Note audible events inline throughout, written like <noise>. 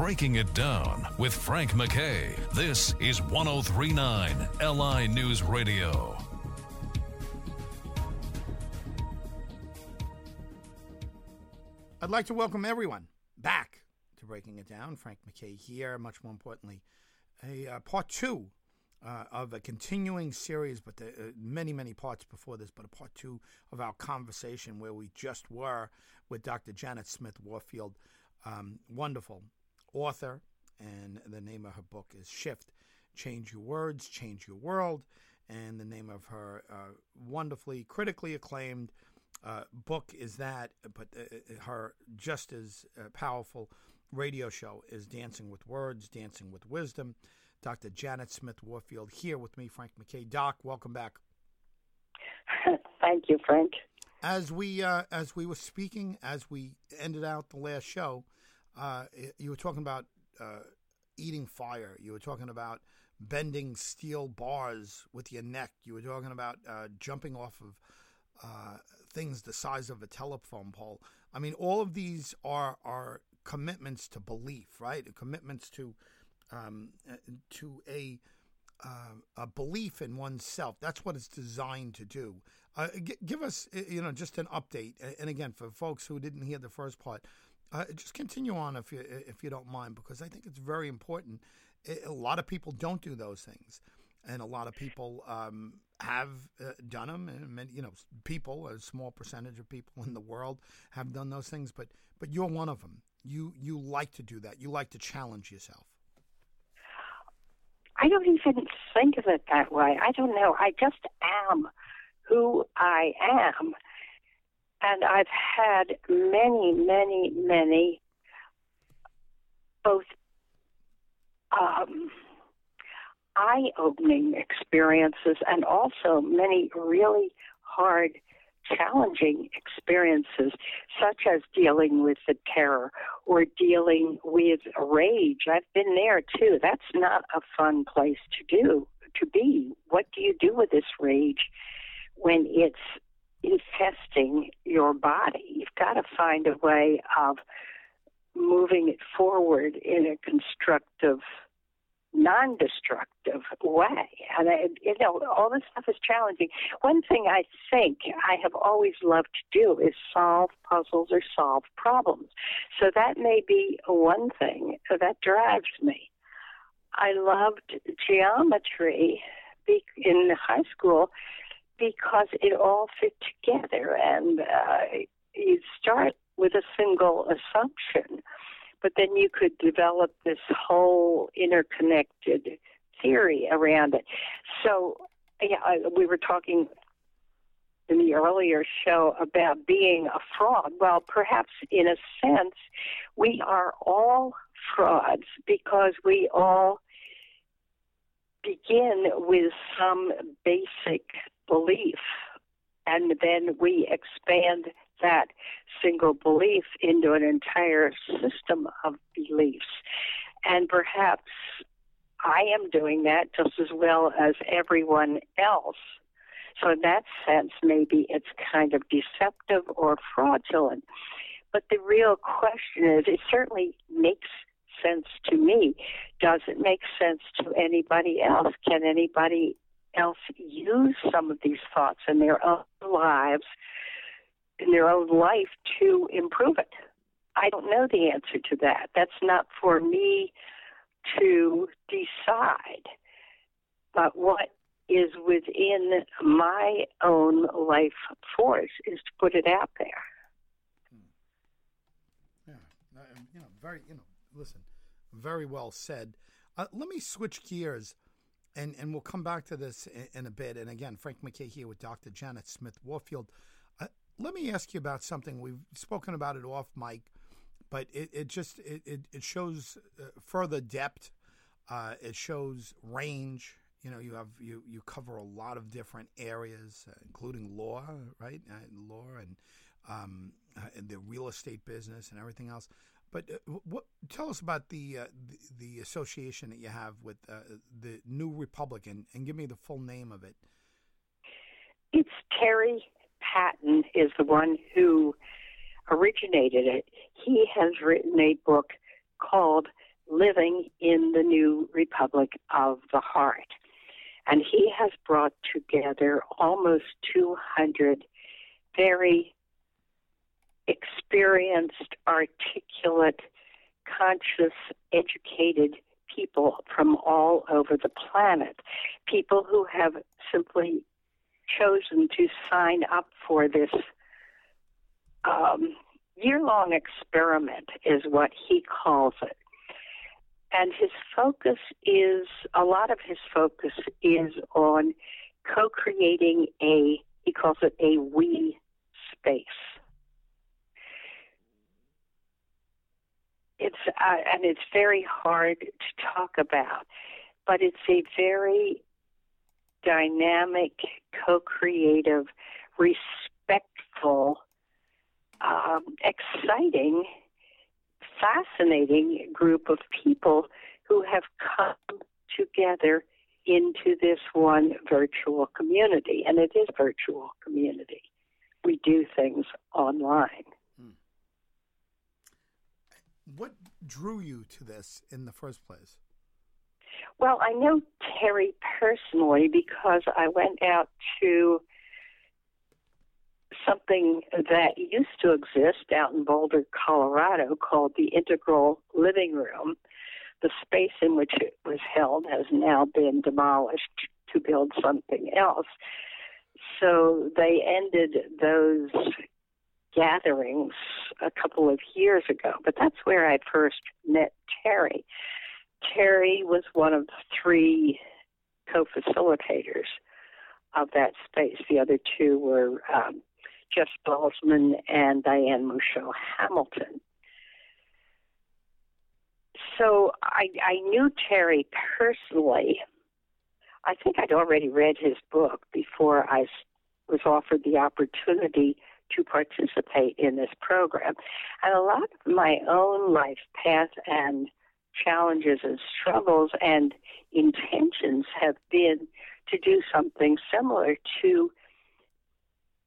Breaking It Down with Frank MacKay. This is 1039 LI News Radio. I'd like to welcome everyone back to Breaking It Down. Frank MacKay here. Much more importantly, a uh, part two uh, of a continuing series, but the, uh, many, many parts before this, but a part two of our conversation where we just were with Dr. Janet Smith Warfield, um, wonderful author, and the name of her book is Shift Change Your Words, Change Your World. And the name of her uh, wonderfully critically acclaimed uh, book is that, but uh, her just as uh, powerful radio show is Dancing with Words, Dancing with Wisdom. Dr. Janet Smith Warfield here with me, Frank MacKay. Doc, welcome back. <laughs> Thank you, Frank. As we uh, as we were speaking, as we ended out the last show, uh, you were talking about uh, eating fire. You were talking about bending steel bars with your neck. You were talking about uh, jumping off of uh, things the size of a telephone pole. I mean, all of these are are commitments to belief, right? Commitments to um, uh, to a uh, a belief in oneself. That's what it's designed to do. G- give us, you know, just an update. And again, for folks who didn't hear the first part, uh, just continue on if you if you don't mind, because I think it's very important. A lot of people don't do those things, and a lot of people um, have uh, done them. And many, you know, people, a small percentage of people in the world have done those things. But but you're one of them. You you like to do that. You like to challenge yourself. I don't even think of it that way. I don't know. I just am who I am. And I've had many, many, many both um, eye opening experiences and also many really hard challenging experiences, such as dealing with the terror or dealing with rage. I've been there too. That's not a fun place to do, to be. What do you do with this rage when it's infesting your body? You've got to find a way of moving it forward in a constructive non-destructive way. And I, you know, all this stuff is challenging. One thing I think I have always loved to do is solve puzzles or solve problems. So that may be one thing that drives me. I loved geometry in high school because it all fit together, and uh, you start with a single assumption but then you could develop this whole interconnected theory around it. So, yeah, we were talking in the earlier show about being a fraud. Well, perhaps in a sense, we are all frauds because we all begin with some basic belief and then we expand that single belief into an entire system of beliefs. And perhaps I am doing that just as well as everyone else. So, in that sense, maybe it's kind of deceptive or fraudulent. But the real question is it certainly makes sense to me. Does it make sense to anybody else? Can anybody else use some of these thoughts in their own lives in their own life to improve it? I don't know the answer to that. That's not for me to decide. But what is within my own life force is to put it out there. Hmm. Yeah, you know, very, you know, listen, very well said. Uh, let me switch gears, and and we'll come back to this in, in a bit. And again, Frank MacKay here with Dr. Janet Smith Warfield. Let me ask you about something. We've spoken about it off mic, but it, it just it, it, it shows uh, further depth. Uh, it shows range. You know, you have you you cover a lot of different areas, uh, including law, right? Uh, law and, um, uh, the real estate business and everything else. But uh, what? Tell us about the, the, the association that you have with the New Republican, and give me the full name of it. It's Terry Patten is the one who originated it. He has written a book called living in the new Republic of the Heart. And he has brought together almost 200 very experienced, articulate, conscious, educated people from all over the planet. People who have simply chosen to sign up for this um, year long experiment, is what he calls it. And his focus is a lot of his focus is on co creating a, he calls it a we space. It's uh, and it's very hard to talk about, but it's a very dynamic, co-creative, respectful, um, exciting, fascinating group of people who have come together into this one virtual community, and it is virtual community. We do things online. What drew you to this in the first place? Well, I know Terry personally because I went out to something that used to exist out in Boulder, Colorado, called the Integral Living Room. The space in which it was held has now been demolished to build something else. So they ended those gatherings a couple of years ago, but that's where I first met Terry. Terry was one of three co facilitators of that space. The other two were um, Jeff Salzman and Diane Musho Hamilton. So I, I knew Terry personally. I think I'd already read his book before I was offered the opportunity to participate in this program. And a lot of my own life path and challenges and struggles and intentions have been to do something similar to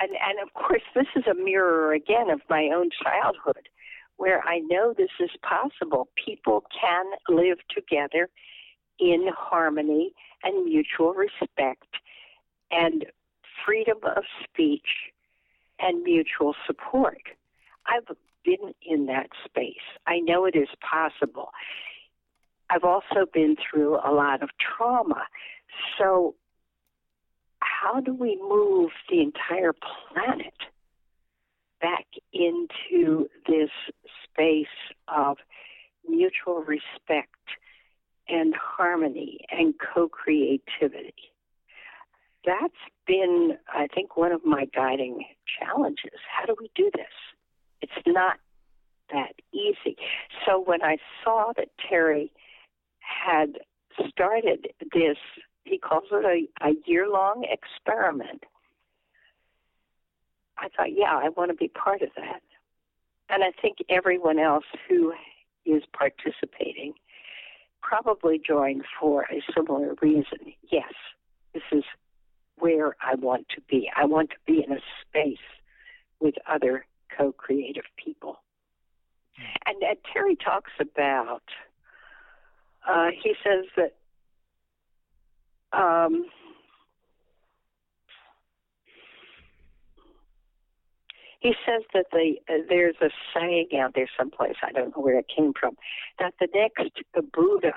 and and of course this is a mirror again of my own childhood where I know this is possible. People can live together in harmony and mutual respect and freedom of speech and mutual support. I've been in that space. I know it is possible. I've also been through a lot of trauma. So, how do we move the entire planet back into this space of mutual respect and harmony and co creativity? That's been, I think, one of my guiding challenges. How do we do this? It's not that easy. So when I saw that Terry had started this, he calls it a, a year long experiment. I thought, yeah, I want to be part of that. And I think everyone else who is participating probably joined for a similar reason. Yes, this is where I want to be. I want to be in a space with other co creative people. Hmm. And, and Terry talks about uh, he says that um, he says that the uh, there's a saying out there someplace I don't know where it came from that the next Buddha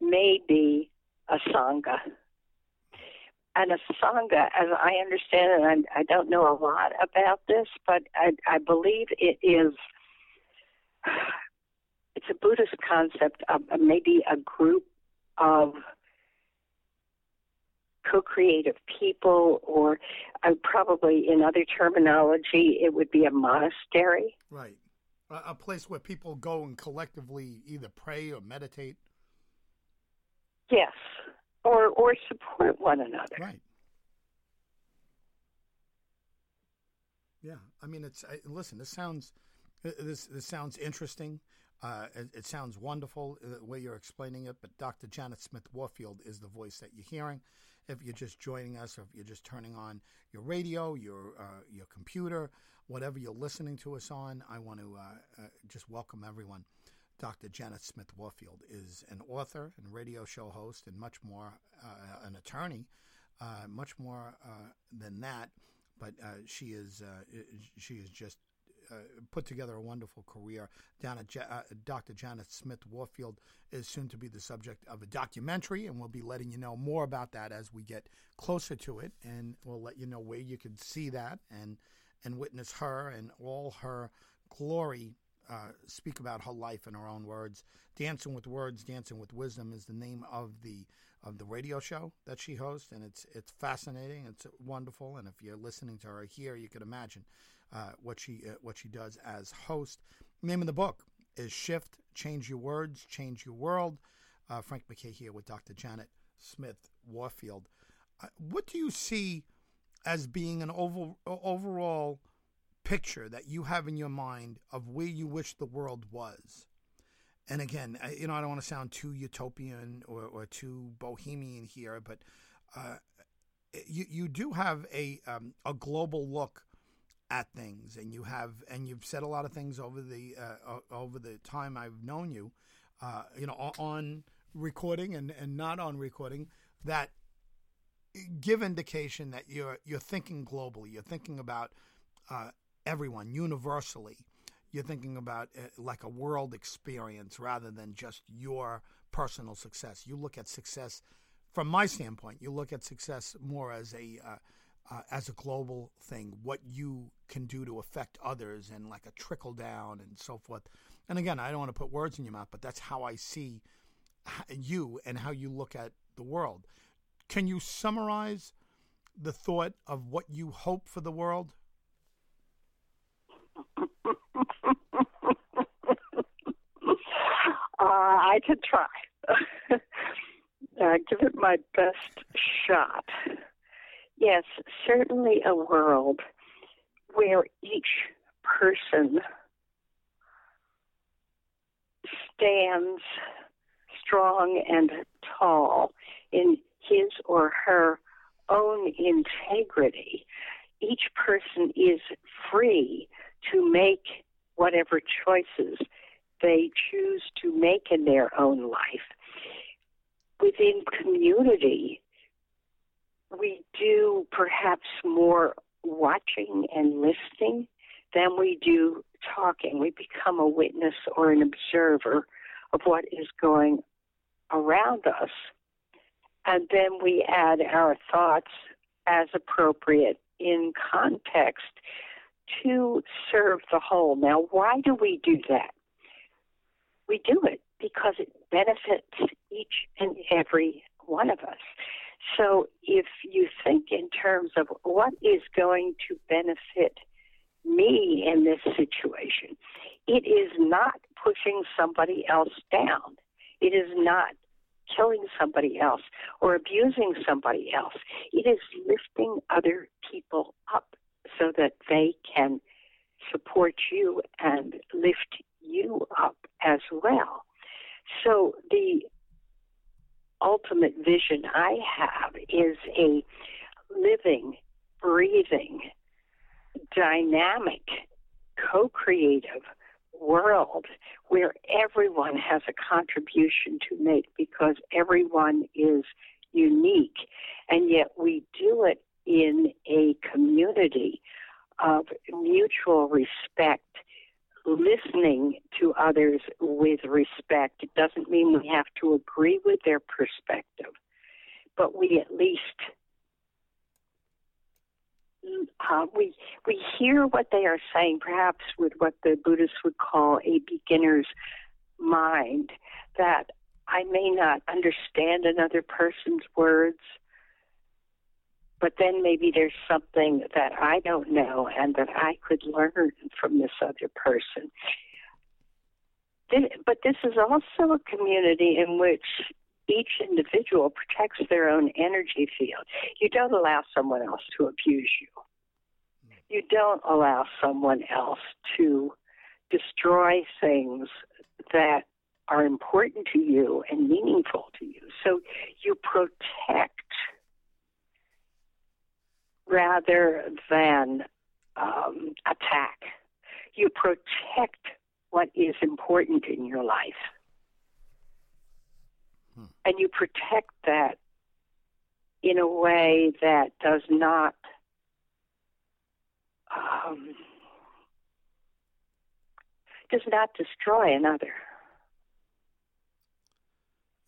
may be a sangha. And a sangha, as I understand it, I, I don't know a lot about this, but I, I believe it is it's a Buddhist concept of maybe a group of co-creative people, or uh, probably in other terminology, it would be a monastery. Right, a, a place where people go and collectively either pray or meditate. Yes, or or support one another. Right. Yeah, I mean, it's I, listen. This sounds this this sounds interesting. Uh, it, it, sounds wonderful uh, the way you're explaining it, but Dr. Janet Smith Warfield is the voice that you're hearing. If you're just joining us, or if you're just turning on your radio, your uh, your computer, whatever you're listening to us on, I want to uh, uh, just welcome everyone Dr. Janet Smith Warfield is an author and radio show host and much more, uh, an attorney, uh, much more uh, than that. But uh, she is uh, she is just uh, put together a wonderful career. Uh, Dr. Janet Smith Warfield is soon to be the subject of a documentary, and we'll be letting you know more about that as we get closer to it. And we'll let you know where you can see that and and witness her and all her glory. Uh, speak about her life in her own words. Dancing with Words, Dancing with Wisdom is the name of the of the radio show that she hosts, and it's it's fascinating. It's wonderful, and if you're listening to her here, you can imagine uh, what she uh, what she does as host. Name of the book is Shift: Change Your Words, Change Your World. Uh, Frank MacKay here with Dr. Janet Smith Warfield. Uh, what do you see as being an over, overall picture that you have in your mind of where you wish the world was? And again, you know, I don't want to sound too utopian or, or too bohemian here, but uh, you you do have a um, a global look at things, and you have and you've said a lot of things over the uh, over the time I've known you, uh, you know, on recording and, and not on recording that give indication that you're you're thinking globally. You're thinking about uh, everyone universally. You're thinking about uh, like a world experience rather than just your personal success. You look at success from my standpoint. You look at success more as a uh, uh, as a global thing, what you can do to affect others and like a trickle down and so forth. And again, I don't want to put words in your mouth, but that's how I see you and how you look at the world. Can you summarize the thought of what you hope for the world? <laughs> uh, I could try. <laughs> uh, give it my best shot. Yes, certainly a world where each person stands strong and tall in his or her own integrity. Each person is free to make whatever choices they choose to make in their own life. Within community, we do perhaps more watching and listening than we do talking. We become a witness or an observer of what is going around us. And then we add our thoughts as appropriate in context to serve the whole. Now, why do we do that? We do it because it benefits each and every one of us. So if you think in terms of what is going to benefit me in this situation, it is not pushing somebody else down. It is not killing somebody else or abusing somebody else. It is lifting other people up so that they can support you and lift you up as well. So the ultimate vision I have is a living, breathing, dynamic, co creative world where everyone has a contribution to make because everyone is unique. And yet we do it in a community of mutual respect listening to others with respect. It doesn't mean we have to agree with their perspective, but we at least uh, we we hear what they are saying, perhaps with what the Buddhists would call a beginner's mind. That I may not understand another person's words, but then maybe there's something that I don't know and that I could learn from this other person. But this is also a community in which each individual protects their own energy field. You don't allow someone else to abuse you. You don't allow someone else to destroy things that are important to you and meaningful to you. So you protect rather than um, attack. You protect what is important in your life. Hmm. And you protect that in a way that does not um, does not destroy another.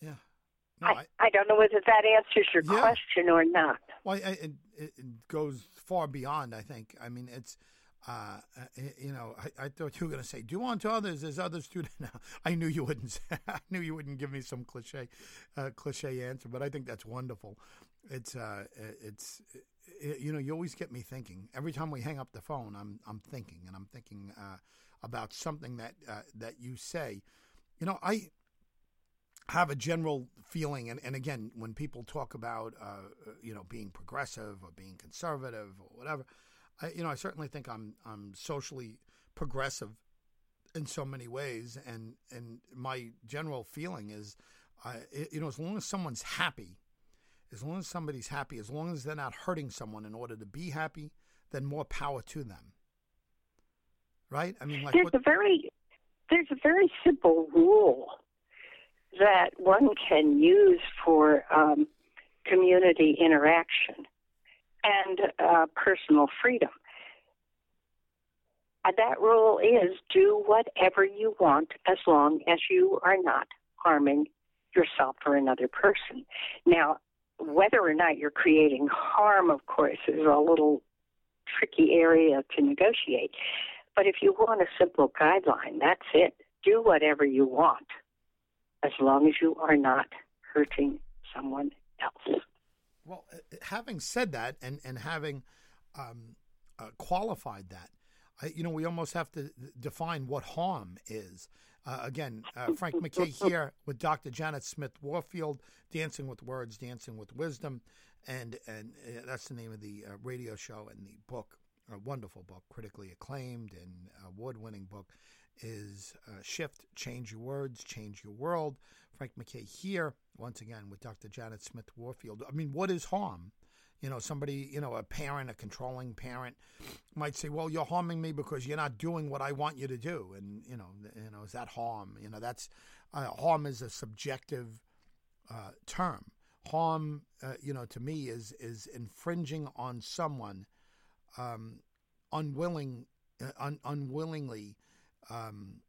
Yeah. No, I, I, I, don't know whether that answers your yeah. question or not. Well, it, it, goes far beyond, I think. I mean, it's, uh, you know, I, I, thought you were going to say, do unto others as others do now. I knew you wouldn't <laughs> say, I knew you wouldn't give me some cliche, uh, cliche answer, but I think that's wonderful. It's, uh, it's, it, you know, you always get me thinking. Every time we hang up the phone, I'm, I'm thinking, and I'm thinking, uh, about something that uh, that you say. You know, I have a general feeling, and, and again, when people talk about uh, you know being progressive or being conservative or whatever, I, you know, I certainly think I'm I'm socially progressive in so many ways, and and my general feeling is, uh, you know, as long as someone's happy, as long as somebody's happy, as long as they're not hurting someone in order to be happy, then more power to them right? I mean, like there's what... a very there's a very simple rule that one can use for um, community interaction and uh, personal freedom. And that rule is do whatever you want as long as you are not harming yourself or another person. Now, whether or not you're creating harm, of course, is a little tricky area to negotiate. But if you want a simple guideline, that's it. Do whatever you want as long as you are not hurting someone else. Well, uh, having said that and, and having um, uh, qualified that, I, you know, we almost have to define what harm is. Uh, again, uh, Frank MacKay <laughs> here with Dr. Janet Smith Warfield, Dancing with Words, Dancing with Wisdom. And, and uh, that's the name of the uh, radio show and the book a wonderful book, critically acclaimed and award winning book, is uh, Shift, Change Your Words, Change Your World. Frank MacKay here, once again, with Dr. Janet Smith Warfield. I mean, what is harm? You know, somebody, you know, a parent, a controlling parent might say, well, you're harming me because you're not doing what I want you to do. And, you know, you know, is that harm? You know, that's uh, harm is a subjective uh, term. Harm, uh, you know, to me is is infringing on someone um, unwilling, uh, un- unwillingly, um,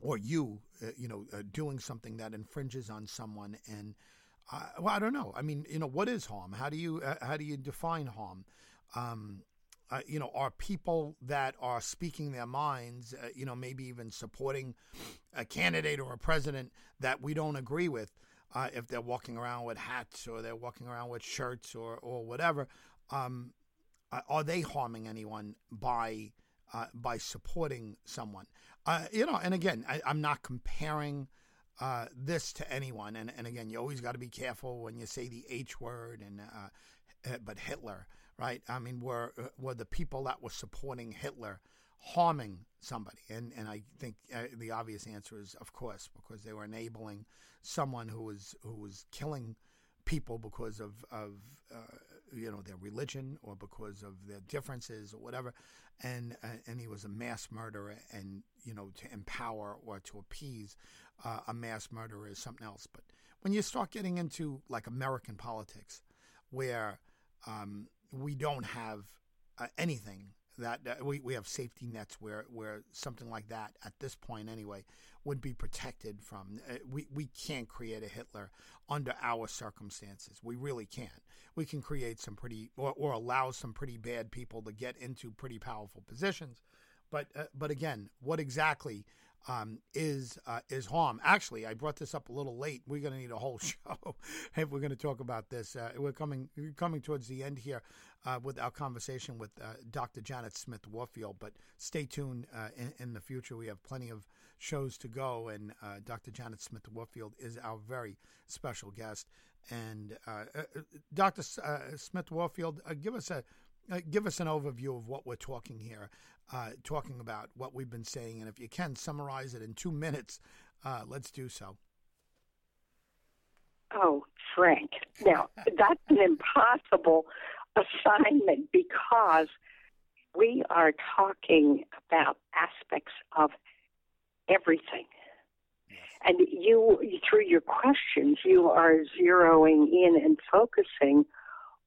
or you, uh, you know, uh, doing something that infringes on someone, and uh, well, I don't know. I mean, you know, what is harm? How do you uh, how do you define harm? Um, uh, you know, are people that are speaking their minds, you know, maybe even supporting a candidate or a president that we don't agree with, if they're walking around with hats or they're walking around with shirts or or whatever, um, uh, are they harming anyone by uh, by supporting someone? Uh, you know, and again, I, am not comparing uh, this to anyone. And, and again, you always got to be careful when you say the H word. And uh, uh, but Hitler, right? I mean, were were the people that were supporting Hitler harming somebody? And and I think the obvious answer is, of course, because they were enabling someone who was who was killing people because of of uh, you know their religion or because of their differences or whatever, and uh, and he was a mass murderer, and you know to empower or to appease uh, a mass murderer is something else. But when you start getting into like American politics, where um, we don't have uh, anything that uh, we, we have safety nets where, where something like that at this point anyway would be protected from. Uh, we, we can't create a Hitler under our circumstances. We really can't. We can create some pretty, or, or allow some pretty bad people to get into pretty powerful positions. But, uh, but again, what exactly um, is uh, is harm. Actually, I brought this up a little late. We're going to need a whole <laughs> show if we're going to talk about this. Uh, we're coming we're coming towards the end here uh, with our conversation with uh, Dr. Janet Smith Warfield. But stay tuned uh, in, in, the future. We have plenty of shows to go, and uh, Dr. Janet Smith Warfield is our very special guest. And Dr. Smith Warfield, give us a give us an overview of what we're talking here uh, talking about what we've been saying. And if you can summarize it in two minutes, uh, let's do so. Oh, Frank. Now, that's an impossible assignment because we are talking about aspects of everything. And you, through your questions, you are zeroing in and focusing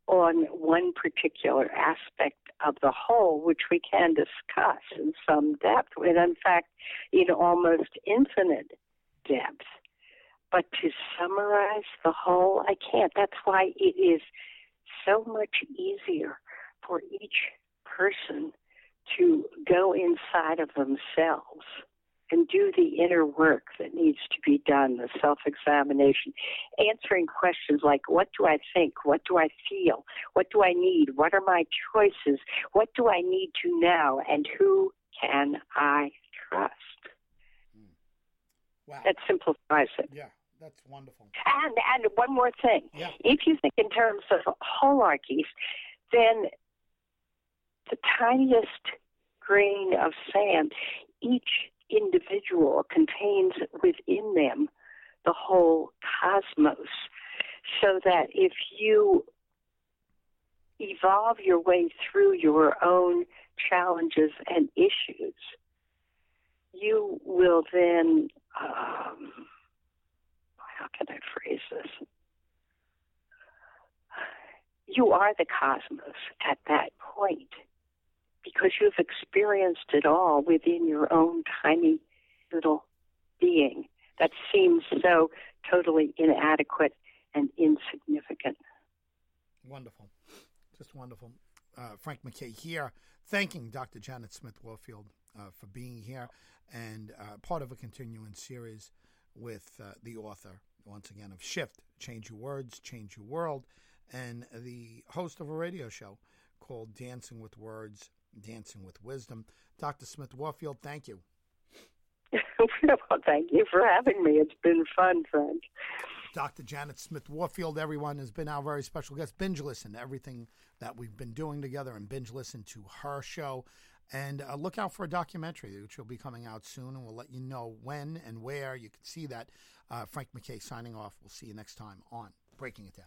on one particular aspect of the whole, which we can discuss in some depth, and in fact, in almost infinite depth. But to summarize the whole, I can't. That's why it is so much easier for each person to go inside of themselves and do the inner work that needs to be done, the self examination, answering questions like what do I think? What do I feel? What do I need? What are my choices? What do I need to know? And who can I trust? Hmm. Wow. That simplifies it. Yeah, that's wonderful. And and one more thing. Yeah. If you think in terms of holarchies, then the tiniest grain of sand, each individual contains within them the whole cosmos. So that if you evolve your way through your own challenges and issues, you will then, um, how can I phrase this? You are the cosmos at that point because you've experienced it all within your own tiny little being that seems so totally inadequate and insignificant. Wonderful. Just wonderful. Uh, Frank MacKay here, thanking Dr. Janet Smith Warfield uh, for being here and uh, part of a continuing series with uh, the author, once again, of Shift Change Your Words, Change Your World, and the host of a radio show called Dancing with Words, Dancing with Wisdom. Dr. Smith Warfield, thank you. <laughs> well, thank you for having me. It's been fun, Frank. Dr. Janet Smith Warfield, everyone, has been our very special guest. Binge listen to everything that we've been doing together and binge listen to her show. And uh, look out for a documentary, which will be coming out soon, and we'll let you know when and where you can see that. Uh, Frank MacKay signing off. We'll see you next time on Breaking It Down.